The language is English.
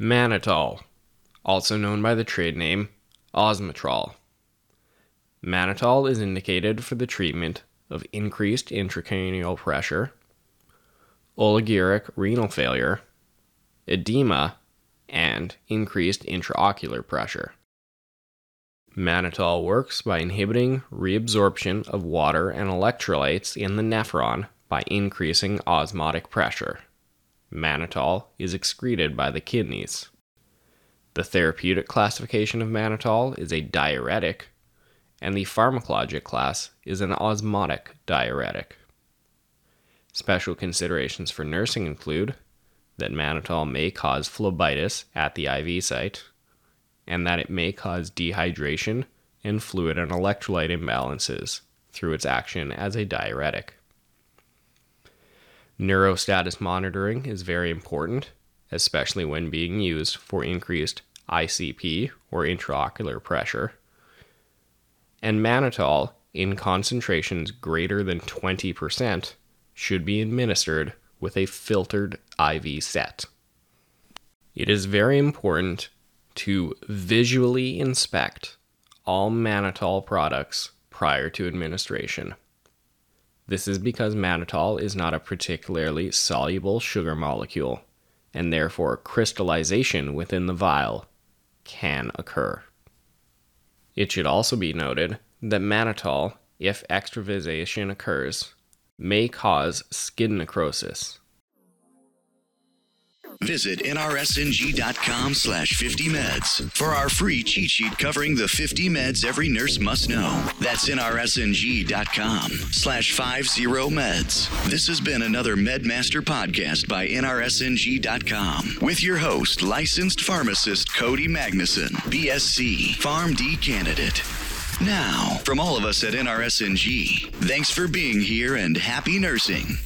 Mannitol, also known by the trade name Osmitrol. Mannitol is indicated for the treatment of increased intracranial pressure, oliguric renal failure, edema, and increased intraocular pressure. Mannitol works by inhibiting reabsorption of water and electrolytes in the nephron by increasing osmotic pressure. Mannitol is excreted by the kidneys. The therapeutic classification of mannitol is a diuretic, and the pharmacologic class is an osmotic diuretic. Special considerations for nursing include that mannitol may cause phlebitis at the IV site, and that it may cause dehydration and fluid and electrolyte imbalances through its action as a diuretic. Neurostatus monitoring is very important, especially when being used for increased ICP or intraocular pressure. And mannitol in concentrations greater than 20% should be administered with a filtered IV set. It is very important to visually inspect all mannitol products prior to administration. This is because mannitol is not a particularly soluble sugar molecule, and therefore crystallization within the vial can occur. It should also be noted that mannitol, if extravasation occurs, may cause skin necrosis, Visit nrsng.com slash 50meds for our free cheat sheet covering the 50 meds every nurse must know. That's nrsng.com slash 50meds. This has been another MedMaster podcast by nrsng.com with your host, licensed pharmacist Cody Magnuson, BSc, PharmD candidate. Now, from all of us at NRSNG, thanks for being here and happy nursing.